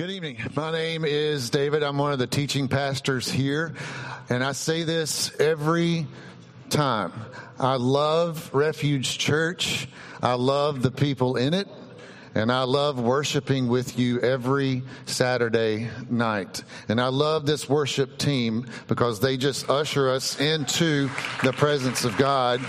Good evening. My name is David. I'm one of the teaching pastors here, and I say this every time. I love Refuge Church. I love the people in it. And I love worshiping with you every Saturday night. And I love this worship team because they just usher us into the presence of God.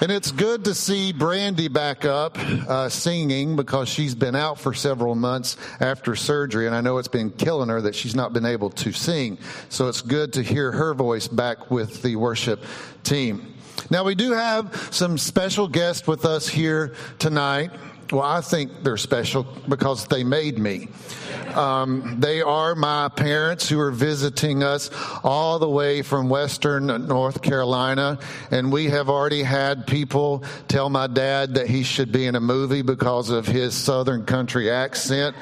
And it's good to see Brandy back up uh, singing because she's been out for several months after surgery, and I know it's been killing her that she's not been able to sing. So it's good to hear her voice back with the worship team. Now we do have some special guests with us here tonight. Well, I think they're special because they made me. Um, they are my parents who are visiting us all the way from Western North Carolina. And we have already had people tell my dad that he should be in a movie because of his Southern country accent.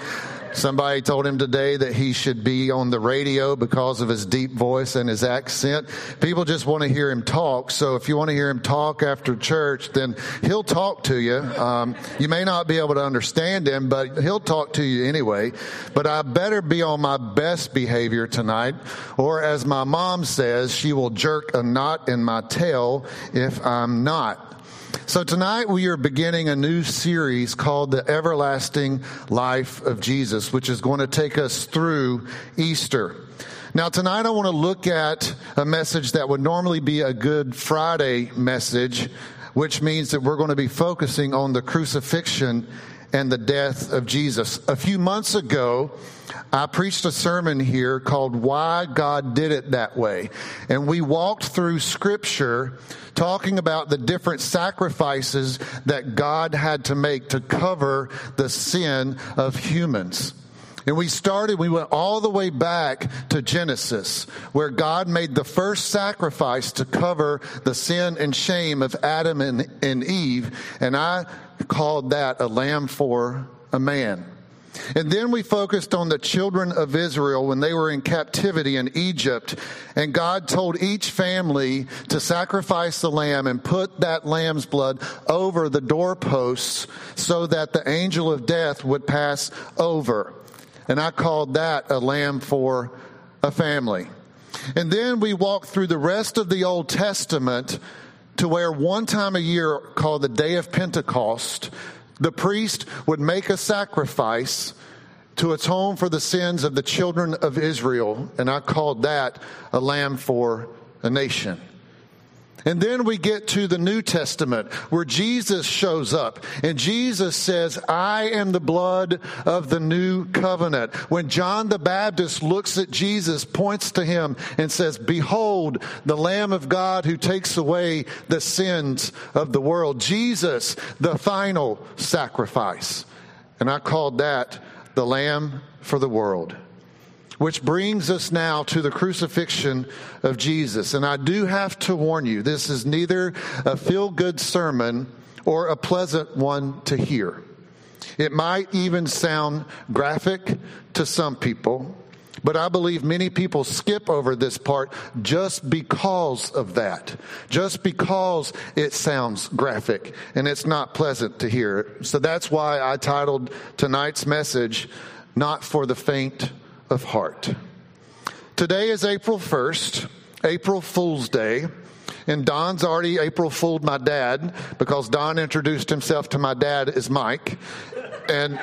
Somebody told him today that he should be on the radio because of his deep voice and his accent. People just want to hear him talk. So if you want to hear him talk after church, then he'll talk to you. Um, you may not be able to understand him, but he'll talk to you anyway. But I better be on my best behavior tonight, or as my mom says, she will jerk a knot in my tail if I'm not. So tonight we are beginning a new series called The Everlasting Life of Jesus, which is going to take us through Easter. Now tonight I want to look at a message that would normally be a Good Friday message, which means that we're going to be focusing on the crucifixion and the death of Jesus. A few months ago, I preached a sermon here called Why God Did It That Way. And we walked through scripture talking about the different sacrifices that God had to make to cover the sin of humans. And we started, we went all the way back to Genesis, where God made the first sacrifice to cover the sin and shame of Adam and, and Eve. And I called that a lamb for a man. And then we focused on the children of Israel when they were in captivity in Egypt. And God told each family to sacrifice the lamb and put that lamb's blood over the doorposts so that the angel of death would pass over. And I called that a lamb for a family. And then we walked through the rest of the Old Testament to where one time a year called the Day of Pentecost, the priest would make a sacrifice to atone for the sins of the children of Israel, and I called that a lamb for a nation. And then we get to the New Testament where Jesus shows up and Jesus says, I am the blood of the new covenant. When John the Baptist looks at Jesus, points to him and says, behold, the Lamb of God who takes away the sins of the world. Jesus, the final sacrifice. And I called that the Lamb for the world. Which brings us now to the crucifixion of Jesus. And I do have to warn you, this is neither a feel good sermon or a pleasant one to hear. It might even sound graphic to some people, but I believe many people skip over this part just because of that. Just because it sounds graphic and it's not pleasant to hear. So that's why I titled tonight's message, Not for the Faint of heart. Today is April 1st, April Fool's Day. And Don's already April fooled my dad because Don introduced himself to my dad as Mike. And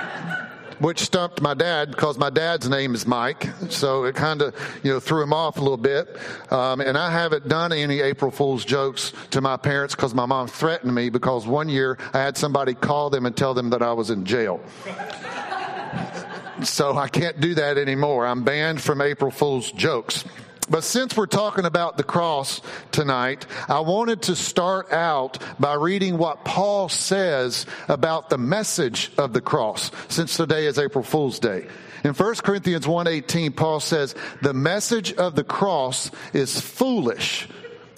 which stumped my dad because my dad's name is Mike. So it kind of, you know, threw him off a little bit. Um, and I haven't done any April Fool's jokes to my parents because my mom threatened me because one year I had somebody call them and tell them that I was in jail so I can't do that anymore. I'm banned from April Fool's jokes. But since we're talking about the cross tonight, I wanted to start out by reading what Paul says about the message of the cross, since today is April Fool's Day. In 1 Corinthians 1:18, Paul says, "The message of the cross is foolish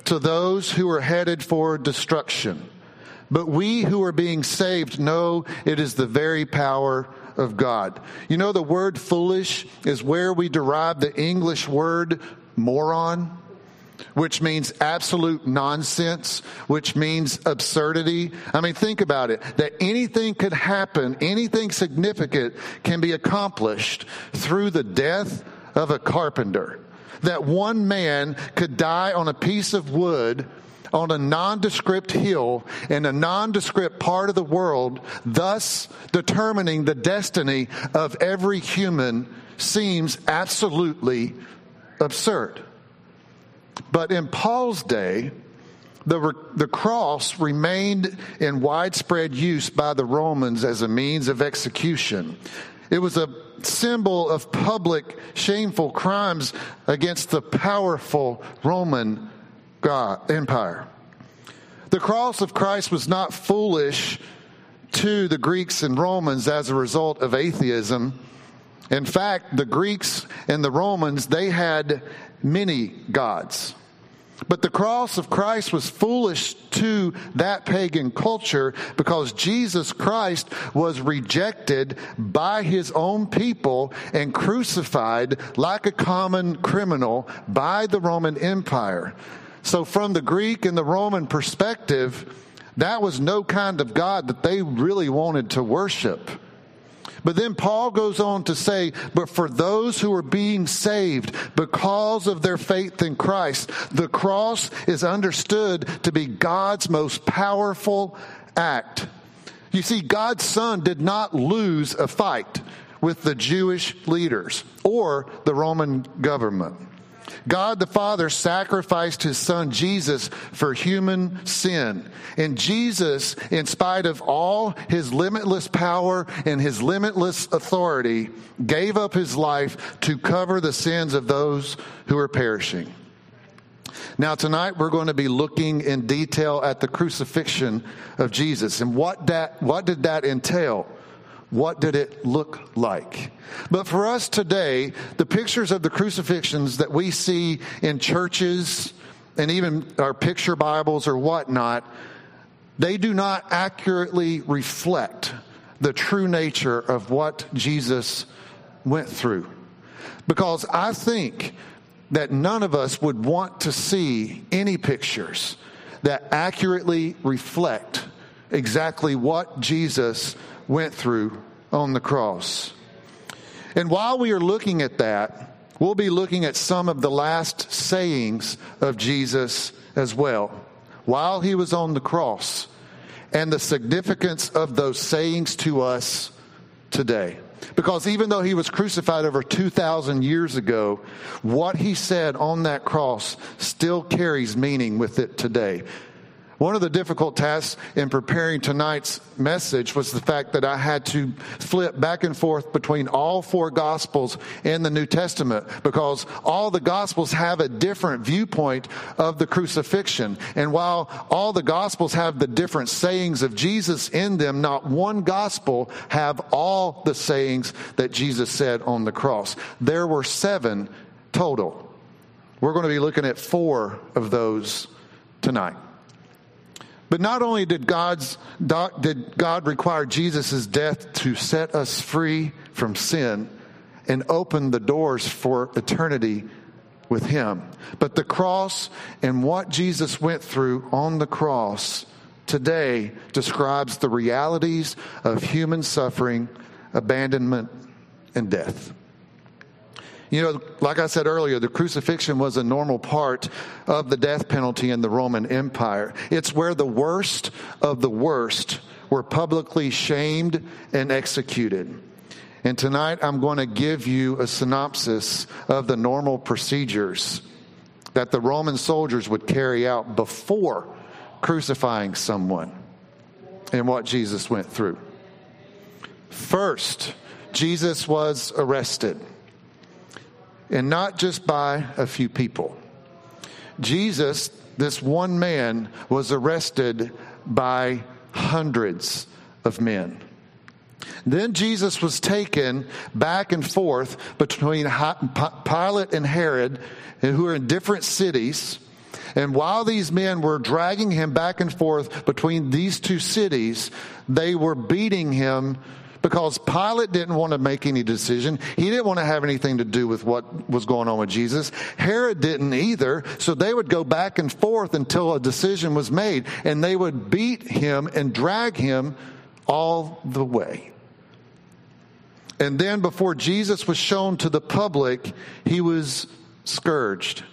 to those who are headed for destruction, but we who are being saved know it is the very power of God. You know, the word foolish is where we derive the English word moron. which means absolute nonsense, which means absurdity. I mean, think about it that anything could happen, anything significant can be accomplished through the death of a carpenter. That one man could die on a piece of wood on a nondescript hill in a nondescript part of the world, thus determining the destiny of every human seems absolutely absurd. But in Paul's day, the, the cross remained in widespread use by the Romans as a means of execution. It was a symbol of public, shameful crimes against the powerful Roman God, Empire. The cross of Christ was not foolish to the Greeks and Romans as a result of atheism. In fact, the Greeks and the Romans, they had many gods. But the cross of Christ was foolish to that pagan culture because Jesus Christ was rejected by his own people and crucified like a common criminal by the Roman Empire. So, from the Greek and the Roman perspective, that was no kind of God that they really wanted to worship. But then Paul goes on to say, but for those who are being saved because of their faith in Christ, the cross is understood to be God's most powerful act. You see, God's son did not lose a fight with the Jewish leaders or the Roman government. God the Father sacrificed his son Jesus for human sin. And Jesus, in spite of all his limitless power and his limitless authority, gave up his life to cover the sins of those who are perishing. Now, tonight we're going to be looking in detail at the crucifixion of Jesus and what that, what did that entail? What did it look like? But for us today, the pictures of the crucifixions that we see in churches and even our picture Bibles or whatnot, they do not accurately reflect the true nature of what Jesus went through. Because I think that none of us would want to see any pictures that accurately reflect exactly what Jesus went through on the cross. And while we are looking at that, we'll be looking at some of the last sayings of Jesus as well while he was on the cross and the significance of those sayings to us today. Because even though he was crucified over 2,000 years ago, what he said on that cross still carries meaning with it today. One of the difficult tasks in preparing tonight's message was the fact that I had to flip back and forth between all four gospels in the New Testament because all the gospels have a different viewpoint of the crucifixion. And while all the gospels have the different sayings of Jesus in them, not one gospel have all the sayings that Jesus said on the cross. There were seven total. We're going to be looking at four of those tonight. But not only did God's did God require Jesus' death to set us free from sin and open the doors for eternity with him, but the cross and what Jesus went through on the cross today describes the realities of human suffering, abandonment, and death. You know, like I said earlier, the crucifixion was a normal part of the death penalty in the Roman Empire. It's where the worst of the worst were publicly shamed and executed. And tonight I'm going to give you a synopsis of the normal procedures that the Roman soldiers would carry out before crucifying someone and what Jesus went through. First, Jesus was arrested and not just by a few people. Jesus, this one man, was arrested by hundreds of men. Then Jesus was taken back and forth between Pilate and Herod, who were in different cities. And while these men were dragging him back and forth between these two cities, they were beating him because Pilate didn't want to make any decision. He didn't want to have anything to do with what was going on with Jesus. Herod didn't either. So they would go back and forth until a decision was made and they would beat him and drag him all the way. And then before Jesus was shown to the public, he was scourged.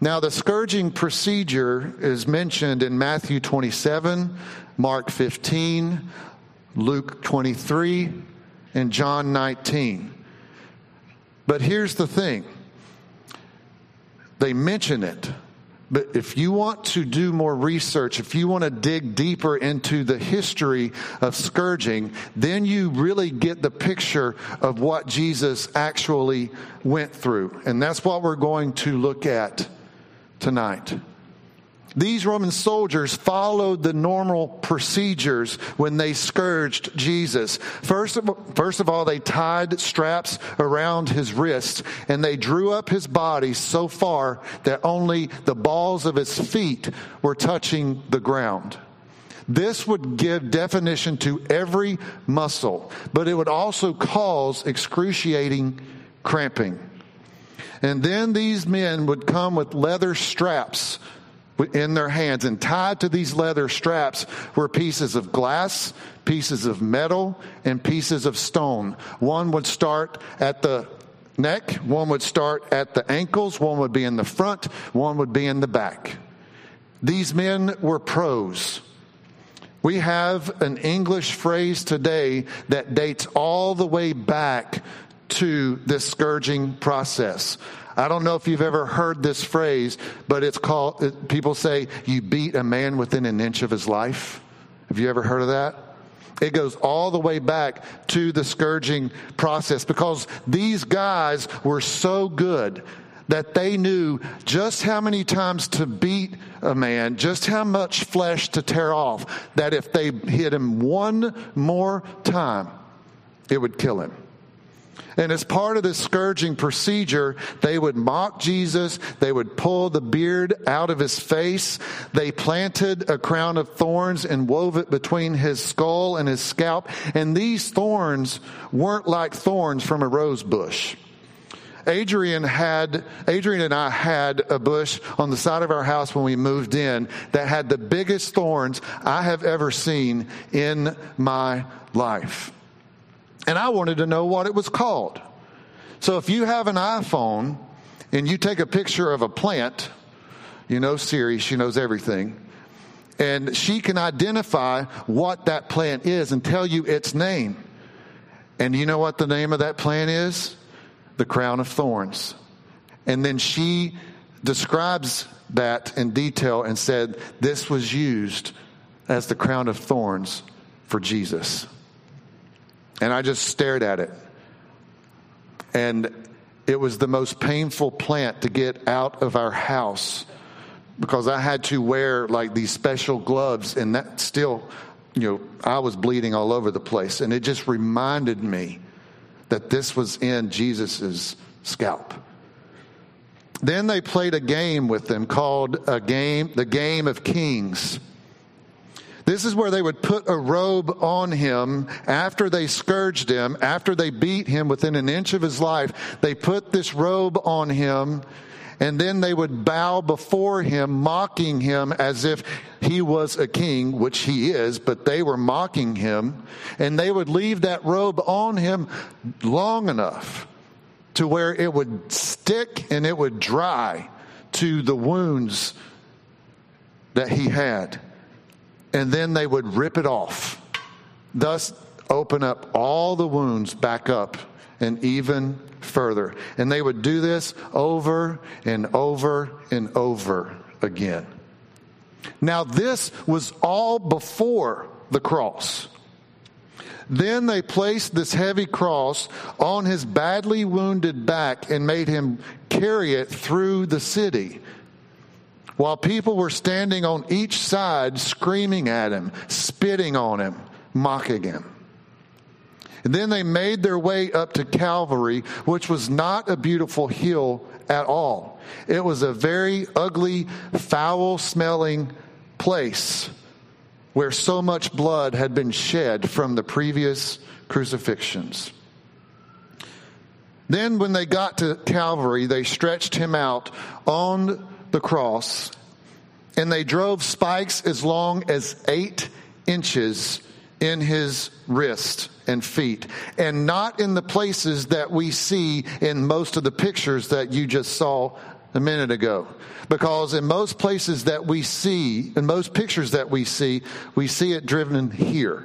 Now, the scourging procedure is mentioned in Matthew 27, Mark 15, Luke 23, and John 19. But here's the thing they mention it. But if you want to do more research, if you want to dig deeper into the history of scourging, then you really get the picture of what Jesus actually went through. And that's what we're going to look at tonight. These Roman soldiers followed the normal procedures when they scourged Jesus. First of, first of all, they tied straps around his wrists and they drew up his body so far that only the balls of his feet were touching the ground. This would give definition to every muscle, but it would also cause excruciating cramping. And then these men would come with leather straps in their hands, and tied to these leather straps were pieces of glass, pieces of metal, and pieces of stone. One would start at the neck, one would start at the ankles, one would be in the front, one would be in the back. These men were pros. We have an English phrase today that dates all the way back to this scourging process. I don't know if you've ever heard this phrase, but it's called, people say, you beat a man within an inch of his life. Have you ever heard of that? It goes all the way back to the scourging process because these guys were so good that they knew just how many times to beat a man, just how much flesh to tear off, that if they hit him one more time, it would kill him. And as part of this scourging procedure, they would mock Jesus. They would pull the beard out of his face. They planted a crown of thorns and wove it between his skull and his scalp. And these thorns weren't like thorns from a rose bush. Adrian had, Adrian and I had a bush on the side of our house when we moved in that had the biggest thorns I have ever seen in my life and I wanted to know what it was called. So if you have an iPhone and you take a picture of a plant, you know Siri, she knows everything, and she can identify what that plant is and tell you its name. And you know what the name of that plant is? The crown of thorns. And then she describes that in detail and said this was used as the crown of thorns for Jesus. And I just stared at it. And it was the most painful plant to get out of our house because I had to wear like these special gloves, and that still, you know, I was bleeding all over the place. And it just reminded me that this was in Jesus's scalp. Then they played a game with them called a game, the game of kings. This is where they would put a robe on him after they scourged him, after they beat him within an inch of his life. They put this robe on him and then they would bow before him, mocking him as if he was a king, which he is, but they were mocking him. And they would leave that robe on him long enough to where it would stick and it would dry to the wounds that he had and then they would rip it off, thus open up all the wounds back up and even further. And they would do this over and over and over again. Now, this was all before the cross. Then they placed this heavy cross on his badly wounded back and made him carry it through the city while people were standing on each side screaming at him, spitting on him, mocking him. And then they made their way up to Calvary, which was not a beautiful hill at all. It was a very ugly, foul smelling place where so much blood had been shed from the previous crucifixions. Then, when they got to Calvary, they stretched him out on the cross and they drove spikes as long as eight inches in his wrist and feet, and not in the places that we see in most of the pictures that you just saw a minute ago. Because in most places that we see, in most pictures that we see, we see it driven here.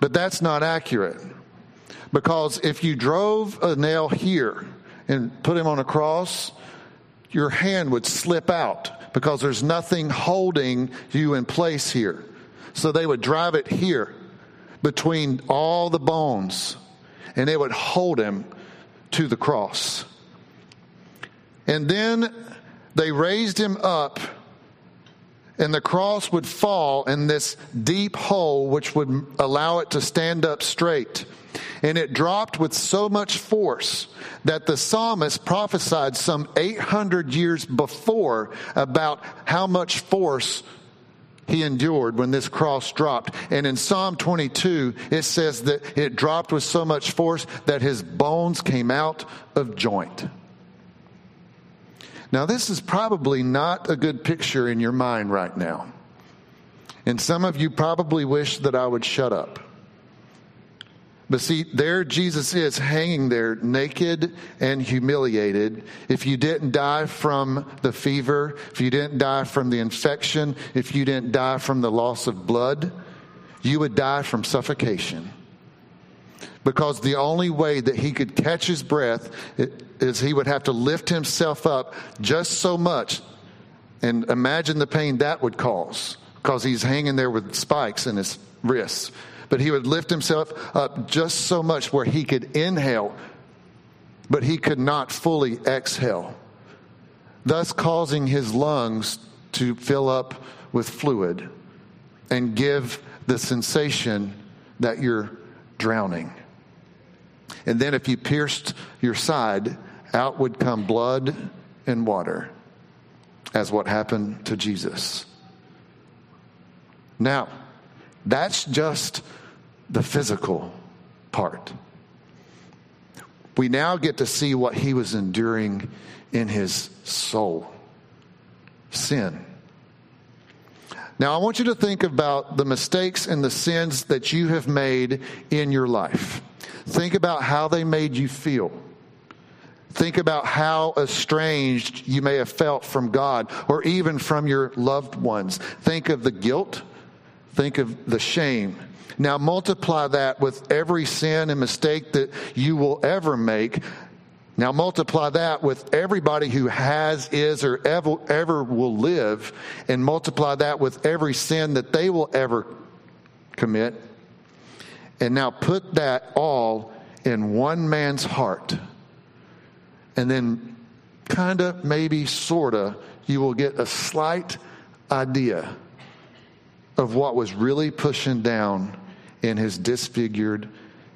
But that's not accurate. Because if you drove a nail here and put him on a cross, your hand would slip out because there's nothing holding you in place here. So they would drive it here between all the bones and it would hold him to the cross. And then they raised him up and the cross would fall in this deep hole which would allow it to stand up straight. And it dropped with so much force that the psalmist prophesied some 800 years before about how much force he endured when this cross dropped. And in Psalm 22, it says that it dropped with so much force that his bones came out of joint. Now, this is probably not a good picture in your mind right now. And some of you probably wish that I would shut up. But see, there Jesus is hanging there naked and humiliated. If you didn't die from the fever, if you didn't die from the infection, if you didn't die from the loss of blood, you would die from suffocation. Because the only way that he could catch his breath is he would have to lift himself up just so much. And imagine the pain that would cause because he's hanging there with spikes in his wrists but he would lift himself up just so much where he could inhale, but he could not fully exhale, thus causing his lungs to fill up with fluid and give the sensation that you're drowning. And then, if you pierced your side, out would come blood and water, as what happened to Jesus. Now, that's just the physical part. We now get to see what he was enduring in his soul sin. Now, I want you to think about the mistakes and the sins that you have made in your life. Think about how they made you feel. Think about how estranged you may have felt from God or even from your loved ones. Think of the guilt. Think of the shame. Now multiply that with every sin and mistake that you will ever make. Now multiply that with everybody who has, is, or ever, ever will live, and multiply that with every sin that they will ever commit. And now put that all in one man's heart. And then, kind of, maybe, sort of, you will get a slight idea of what was really pushing down in his disfigured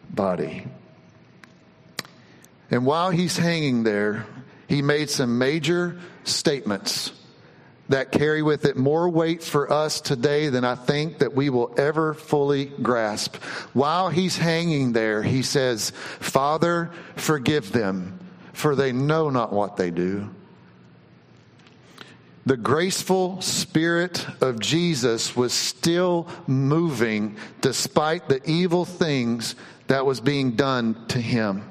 body. And while he's hanging there, he made some major statements that carry with it more weight for us today than I think that we will ever fully grasp. While he's hanging there, he says, Father, forgive them, for they know not what they do. The graceful spirit of Jesus was still moving despite the evil things that was being done to him.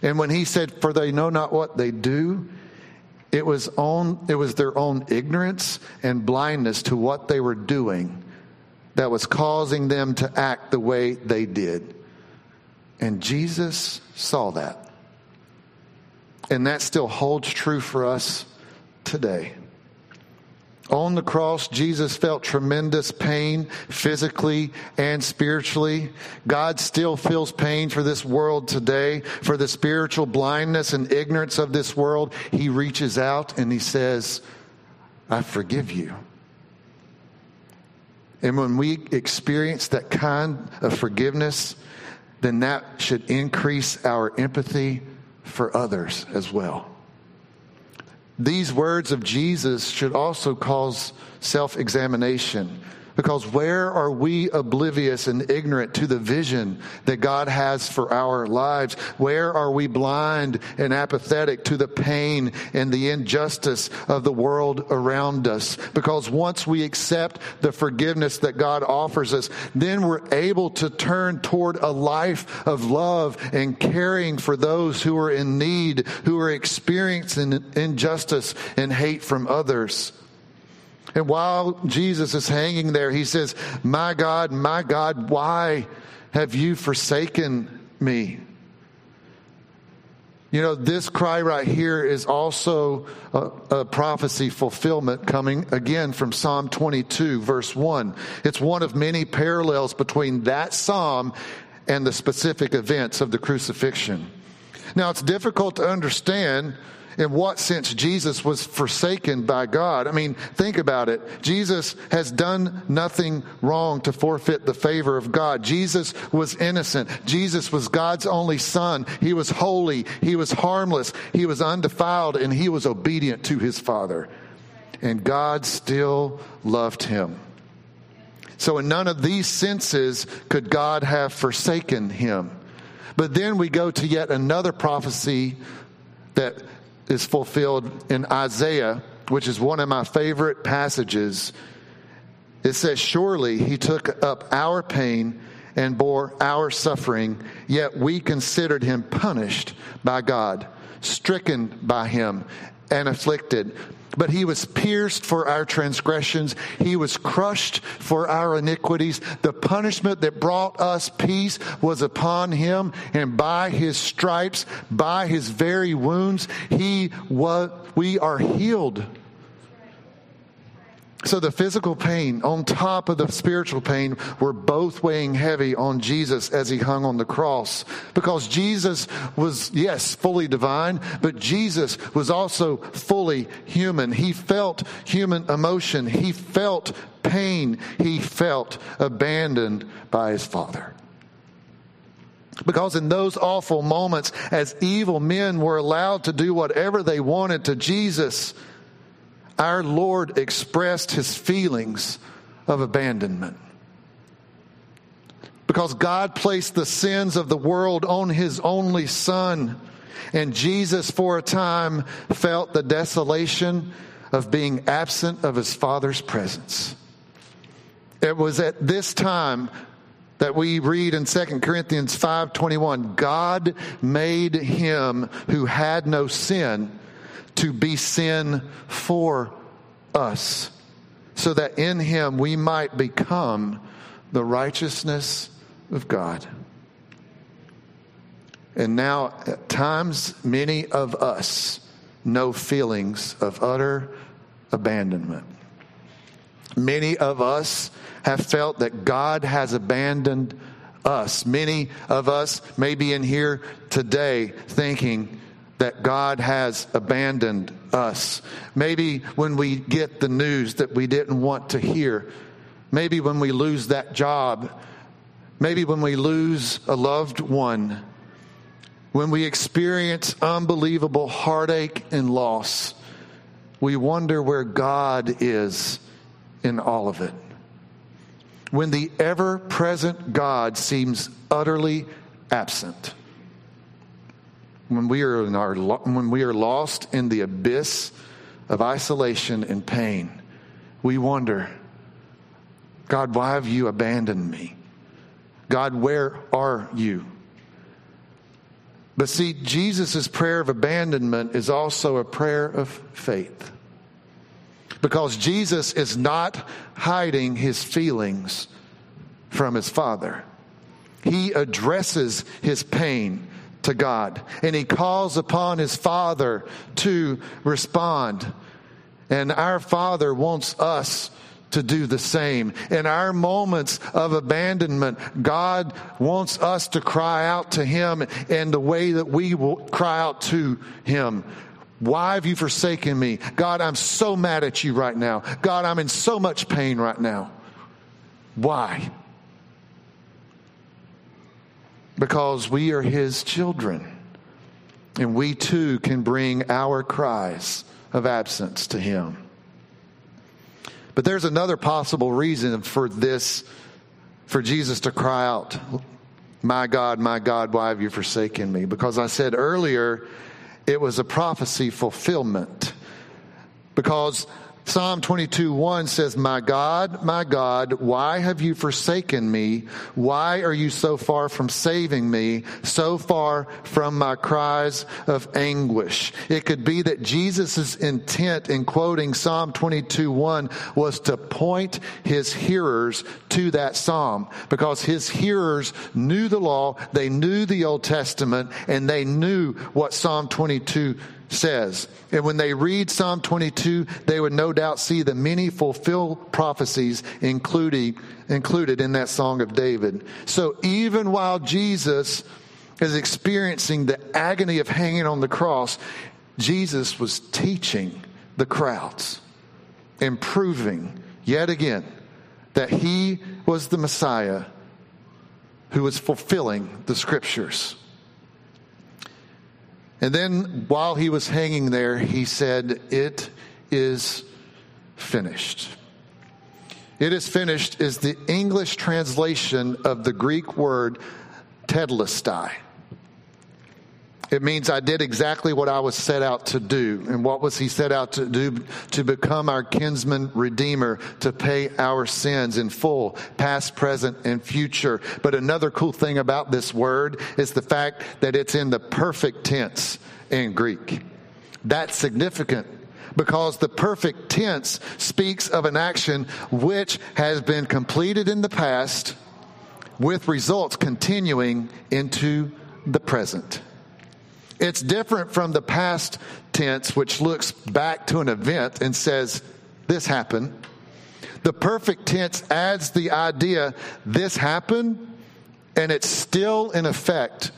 And when he said, For they know not what they do, it was, on, it was their own ignorance and blindness to what they were doing that was causing them to act the way they did. And Jesus saw that. And that still holds true for us today. On the cross, Jesus felt tremendous pain physically and spiritually. God still feels pain for this world today, for the spiritual blindness and ignorance of this world. He reaches out and he says, I forgive you. And when we experience that kind of forgiveness, then that should increase our empathy for others as well. These words of Jesus should also cause self examination Because where are we oblivious and ignorant to the vision that God has for our lives? Where are we blind and apathetic to the pain and the injustice of the world around us? Because once we accept the forgiveness that God offers us, then we're able to turn toward a life of love and caring for those who are in need, who are experiencing injustice and hate from others. And while Jesus is hanging there, he says, My God, my God, why have you forsaken me? You know, this cry right here is also a, a, prophecy fulfillment coming again from Psalm 22, verse 1. It's one of many parallels between that psalm and the specific events of the crucifixion. Now, it's difficult to understand in what sense Jesus was forsaken by God. I mean, think about it. Jesus has done nothing wrong to forfeit the favor of God. Jesus was innocent. Jesus was God's only son. He was holy. He was harmless. He was undefiled and he was obedient to his father. And God still loved him. So in none of these senses could God have forsaken him. But then we go to yet another prophecy that is fulfilled in Isaiah, which is one of my favorite passages. It says, Surely he took up our pain and bore our suffering, yet we considered him punished by God, stricken by him, and afflicted. But he was pierced for our transgressions. He was crushed for our iniquities. The punishment that brought us peace was upon him. And by his stripes, by his very wounds, he was, we are healed. So the physical pain on top of the spiritual pain were both weighing heavy on Jesus as he hung on the cross. Because Jesus was, yes, fully divine, but Jesus was also fully human. He felt human emotion. He felt pain. He felt abandoned by his Father. Because in those awful moments, as evil men were allowed to do whatever they wanted to Jesus, our Lord expressed his feelings of abandonment. Because God placed the sins of the world on his only Son, and Jesus, for a time, felt the desolation of being absent of his Father's presence. It was at this time that we read in 2 Corinthians 5:21 God made him who had no sin to be sin for us, so that in him we might become the righteousness of God. And now, at times, many of us know feelings of utter abandonment. Many of us have felt that God has abandoned us. Many of us may be in here today thinking, that God has abandoned us. Maybe when we get the news that we didn't want to hear. Maybe when we lose that job. Maybe when we lose a loved one. When we experience unbelievable heartache and loss. We wonder where God is in all of it. When the ever present God seems utterly absent when we are in our when we are lost in the abyss of isolation and pain, we wonder, God, why have you abandoned me? God, where are you? But see, Jesus' prayer of abandonment is also a prayer of faith. Because Jesus is not hiding his feelings from his Father. He addresses his pain to God. And he calls upon his Father to respond. And our Father wants us to do the same. In our moments of abandonment, God wants us to cry out to Him in the way that we will cry out to Him. Why have you forsaken me? God, I'm so mad at you right now. God, I'm in so much pain right now. Why? Because we are his children. And we too can bring our cries of absence to him. But there's another possible reason for this, for Jesus to cry out, My God, my God, why have you forsaken me? Because I said earlier, it was a prophecy fulfillment. Because Psalm 22 1 says, My God, my God, why have you forsaken me? Why are you so far from saving me, so far from my cries of anguish? It could be that Jesus' intent in quoting Psalm 22 1 was to point his hearers to that psalm because his hearers knew the law, they knew the Old Testament, and they knew what Psalm 22 says. And when they read Psalm 22, they would no doubt see the many fulfilled prophecies including, included in that Song of David. So even while Jesus is experiencing the agony of hanging on the cross, Jesus was teaching the crowds and proving yet again that he was the Messiah who was fulfilling the scriptures. And then while he was hanging there, he said, It is finished. It is finished is the English translation of the Greek word tetelestai. It means I did exactly what I was set out to do. And what was he set out to do? To become our kinsman redeemer, to pay our sins in full, past, present, and future. But another cool thing about this word is the fact that it's in the perfect tense in Greek. That's significant because the perfect tense speaks of an action which has been completed in the past with results continuing into the present. It's different from the past tense, which looks back to an event and says, This happened. The perfect tense adds the idea, This happened, and it's still in effect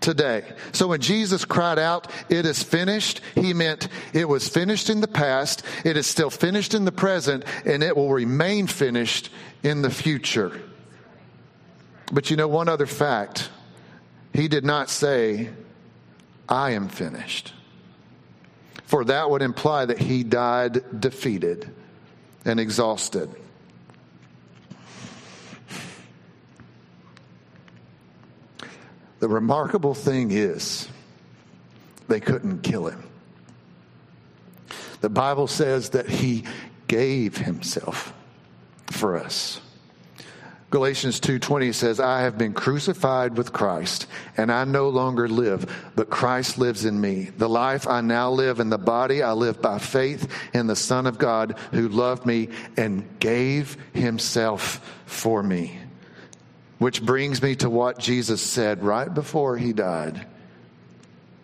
today. So when Jesus cried out, It is finished, he meant it was finished in the past, it is still finished in the present, and it will remain finished in the future. But you know, one other fact, he did not say, I am finished. For that would imply that he died defeated and exhausted. The remarkable thing is, they couldn't kill him. The Bible says that he gave himself for us. Galatians 2:20 says, "I have been crucified with Christ, and I no longer live, but Christ lives in me. The life I now live in the body I live by faith in the Son of God who loved me and gave himself for me." Which brings me to what Jesus said right before he died.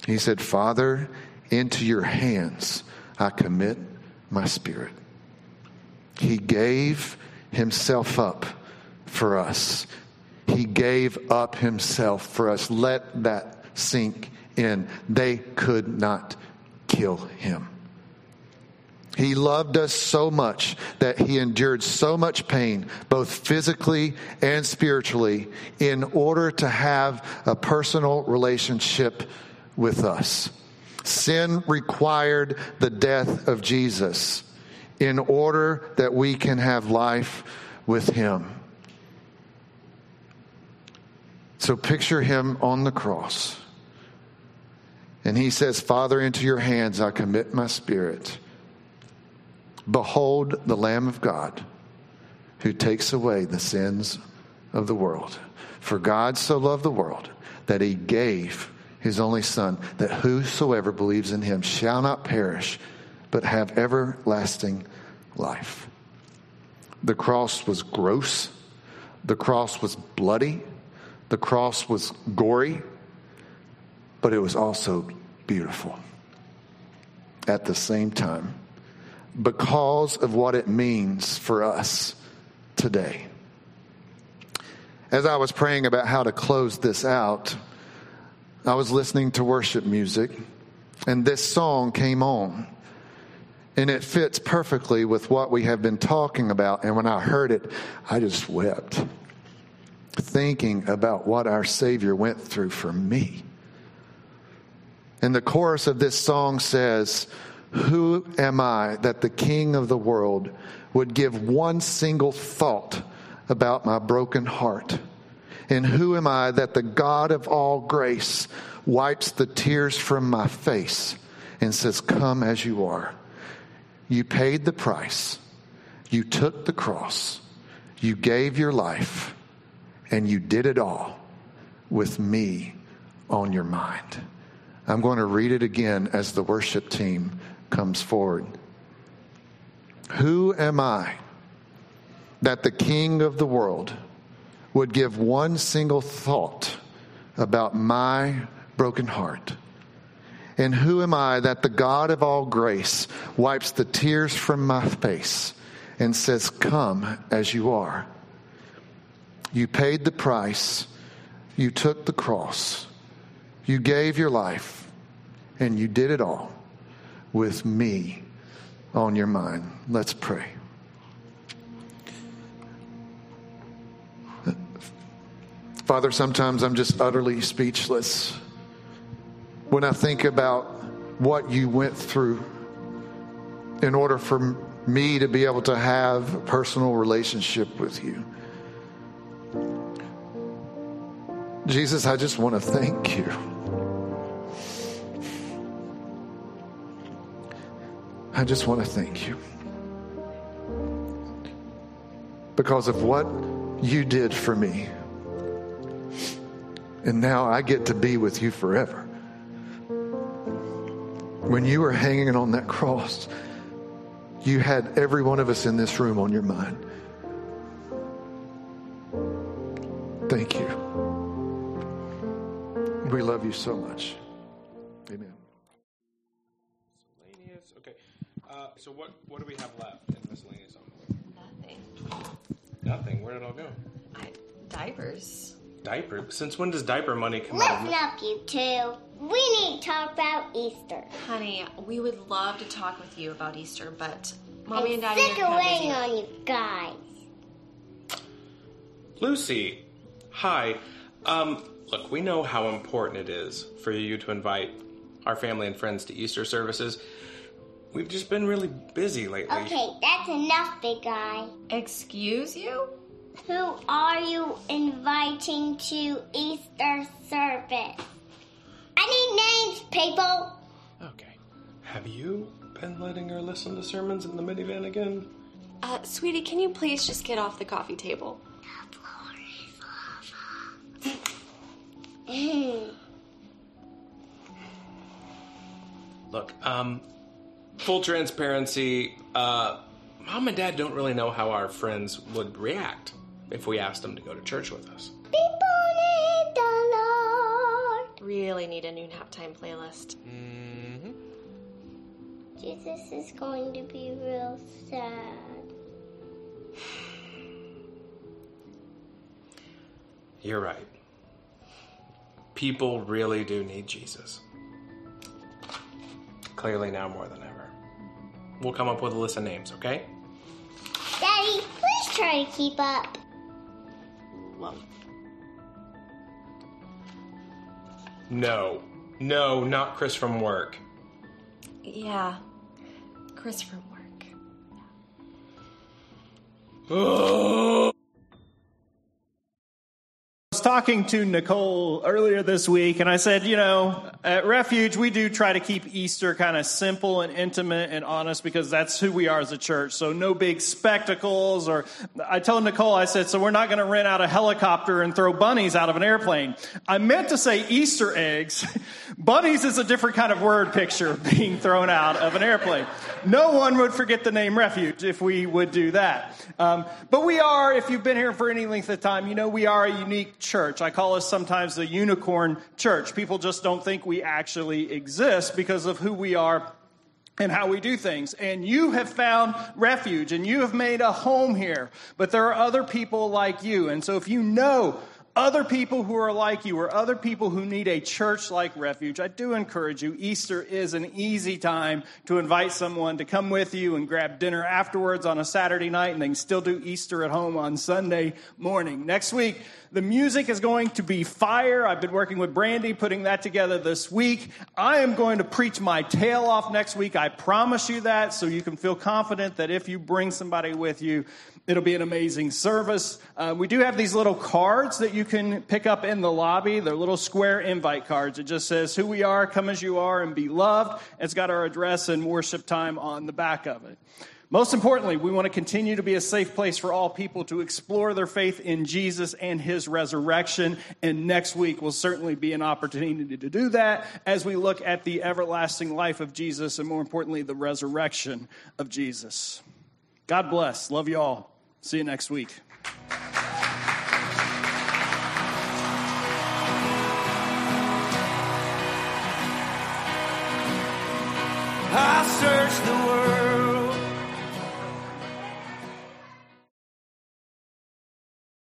He said, "Father, into your hands I commit my spirit." He gave himself up for us. He gave up himself for us. Let that sink in. They could not kill him. He loved us so much that he endured so much pain, both physically and spiritually, in order to have a personal relationship with us. Sin required the death of Jesus in order that we can have life with him. So picture him on the cross. And he says, Father, into your hands I commit my spirit. Behold the Lamb of God who takes away the sins of the world. For God so loved the world that he gave his only Son, that whosoever believes in him shall not perish, but have everlasting life. The cross was gross, the cross was bloody. The cross was gory, but it was also beautiful at the same time because of what it means for us today. As I was praying about how to close this out, I was listening to worship music, and this song came on. And it fits perfectly with what we have been talking about. And when I heard it, I just wept thinking about what our Savior went through for me. And the chorus of this song says, Who am I that the King of the world would give one single thought about my broken heart. And who am I that the God of all grace wipes the tears from my face and says, Come as you are? You paid the price, you took the cross, you gave your life, and you did it all with me on your mind. I'm going to read it again as the worship team comes forward. Who am I that the King of the world would give one single thought about my broken heart? And who am I that the God of all grace wipes the tears from my face and says, Come as you are? You paid the price, you took the cross, you gave your life, and you did it all with me on your mind. Let's pray. Father, sometimes I'm just utterly speechless when I think about what you went through in order for me to be able to have a personal relationship with you. Jesus, I just want to thank you. I just want to thank you. Because of what you did for me. And now I get to be with you forever. When you were hanging on that cross, you had every one of us in this room on your mind. Thank you. We love you so much. Amen. Miscellaneous. Okay. Uh, so what what do we have left in miscellaneous Nothing. Nothing. Where did it all go? I, diapers. Diaper. Since when does diaper money come out? Listen up, you two. We need to talk about Easter. Honey, we would love to talk with you about Easter, but mommy and I'm daddy sick are of kind waiting of busy. on you guys. Lucy, hi. Um, look, we know how important it is for you to invite our family and friends to Easter services. We've just been really busy lately. Okay, that's enough, big guy. Excuse you? Who are you inviting to Easter service? I need names, people. Okay. Have you been letting her listen to sermons in the minivan again? Uh, sweetie, can you please just get off the coffee table? Look, um, full transparency, uh, mom and dad don't really know how our friends would react if we asked them to go to church with us. People need the Lord. Really need a noon halftime playlist. Jesus is going to be real sad. You're right. People really do need Jesus. Clearly now more than ever. We'll come up with a list of names, okay? Daddy, please try to keep up. Well, No. No, not Chris from work. yeah. Chris from work. was talking to Nicole earlier this week, and I said, you know, at Refuge, we do try to keep Easter kind of simple and intimate and honest because that's who we are as a church. So, no big spectacles. Or I told Nicole, I said, so we're not going to rent out a helicopter and throw bunnies out of an airplane. I meant to say Easter eggs. bunnies is a different kind of word picture being thrown out of an airplane. No one would forget the name Refuge if we would do that. Um, but we are, if you've been here for any length of time, you know we are a unique church. I call us sometimes the unicorn church. People just don't think we actually exist because of who we are and how we do things. And you have found refuge and you have made a home here. But there are other people like you. And so if you know other people who are like you or other people who need a church like refuge, I do encourage you. Easter is an easy time to invite someone to come with you and grab dinner afterwards on a Saturday night and they can still do Easter at home on Sunday morning. Next week, The music is going to be fire. I've been working with Brandy putting that together this week. I am going to preach my tail off next week. I promise you that so you can feel confident that if you bring somebody with you, It'll be an amazing service. Uh, we do have these little cards that you can pick up in the lobby. They're little square invite cards. It just says who we are, come as you are, and be loved. It's got our address and worship time on the back of it. Most importantly, we want to continue to be a safe place for all people to explore their faith in Jesus and his resurrection. And next week will certainly be an opportunity to do that as we look at the everlasting life of Jesus and, more importantly, the resurrection of Jesus. God bless. Love you all. See you next week. I searched the world